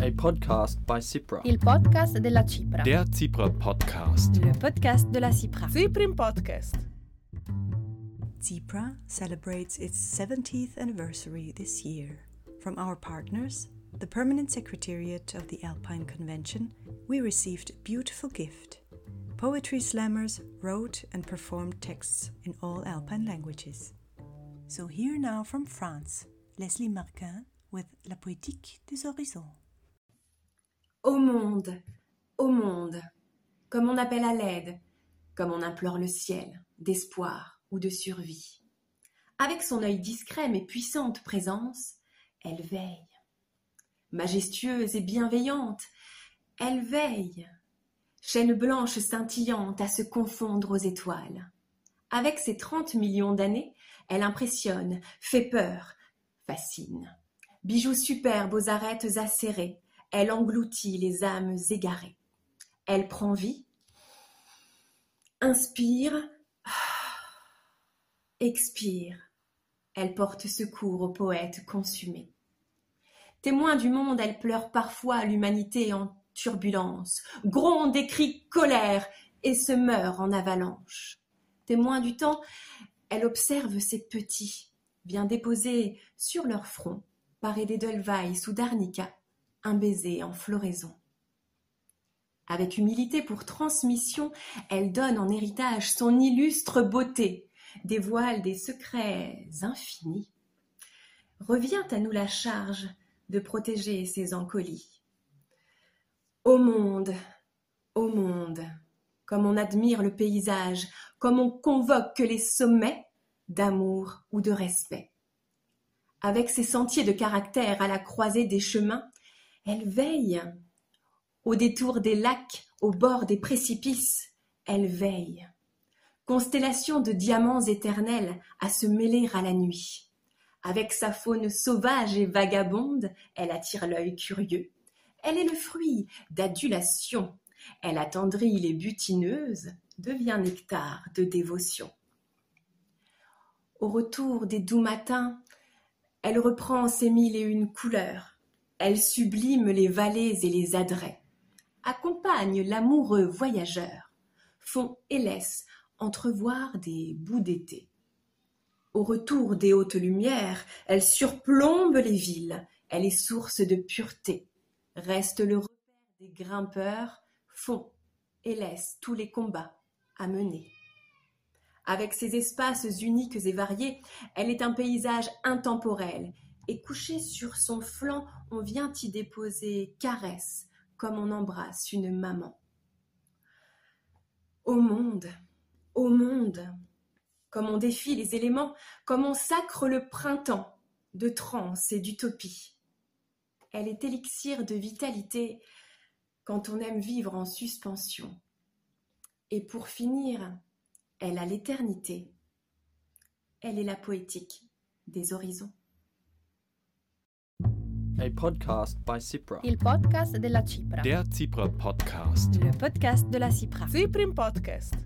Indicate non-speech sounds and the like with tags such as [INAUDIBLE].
a podcast by Cipra. Il podcast della Cipra. Der Zipra Podcast. Le podcast de la Cipra. Cyprian Podcast. Zebra celebrates its 70th anniversary this year. From our partners, the Permanent Secretariat of the Alpine Convention, we received a beautiful gift. Poetry slammers wrote and performed texts in all Alpine languages. So here now from France, Leslie Marquin with La Poétique des Horizons. Au monde, au monde, comme on appelle à l'aide, comme on implore le ciel, d'espoir ou de survie. Avec son œil discret mais puissante présence, elle veille. Majestueuse et bienveillante, elle veille. Chaîne blanche scintillante à se confondre aux étoiles. Avec ses trente millions d'années, elle impressionne, fait peur, fascine. Bijoux superbes aux arêtes acérées, elle engloutit les âmes égarées. Elle prend vie, inspire, [SIGHS] expire. Elle porte secours aux poètes consumés. Témoin du monde, elle pleure parfois l'humanité en turbulence, gronde des cris colère et se meurt en avalanche. Témoin du temps, elle observe ses petits, vient déposer sur leur front, paré d'Edelweiss ou d'arnica, un baiser en floraison. Avec humilité pour transmission, elle donne en héritage son illustre beauté, dévoile des secrets infinis. Revient à nous la charge de protéger ses encolies. Ô monde, ô monde, comme on admire le paysage, comme on convoque les sommets d'amour ou de respect. Avec ses sentiers de caractère à la croisée des chemins, elle veille. Au détour des lacs, au bord des précipices, elle veille. Constellation de diamants éternels à se mêler à la nuit. Avec sa faune sauvage et vagabonde, elle attire l'œil curieux. Elle est le fruit d'adulation. Elle attendrit les butineuses, devient nectar de dévotion. Au retour des doux matins, elle reprend ses mille et une couleurs. Elle sublime les vallées et les adrets, accompagne l'amoureux voyageur, font et laisse entrevoir des bouts d'été. Au retour des hautes lumières, elle surplombe les villes, elle est source de pureté, reste le repère des grimpeurs, font et laisse tous les combats à mener. Avec ses espaces uniques et variés, elle est un paysage intemporel, et couché sur son flanc, on vient y déposer caresse, comme on embrasse une maman. Au monde, au monde, comme on défie les éléments, comme on sacre le printemps de transe et d'utopie. Elle est élixir de vitalité quand on aime vivre en suspension. Et pour finir, elle a l'éternité. Elle est la poétique des horizons. A podcast by Cipra. Il podcast della Cipra. Der Zipra Podcast. Le podcast de la Cipra. Cyprian Podcast.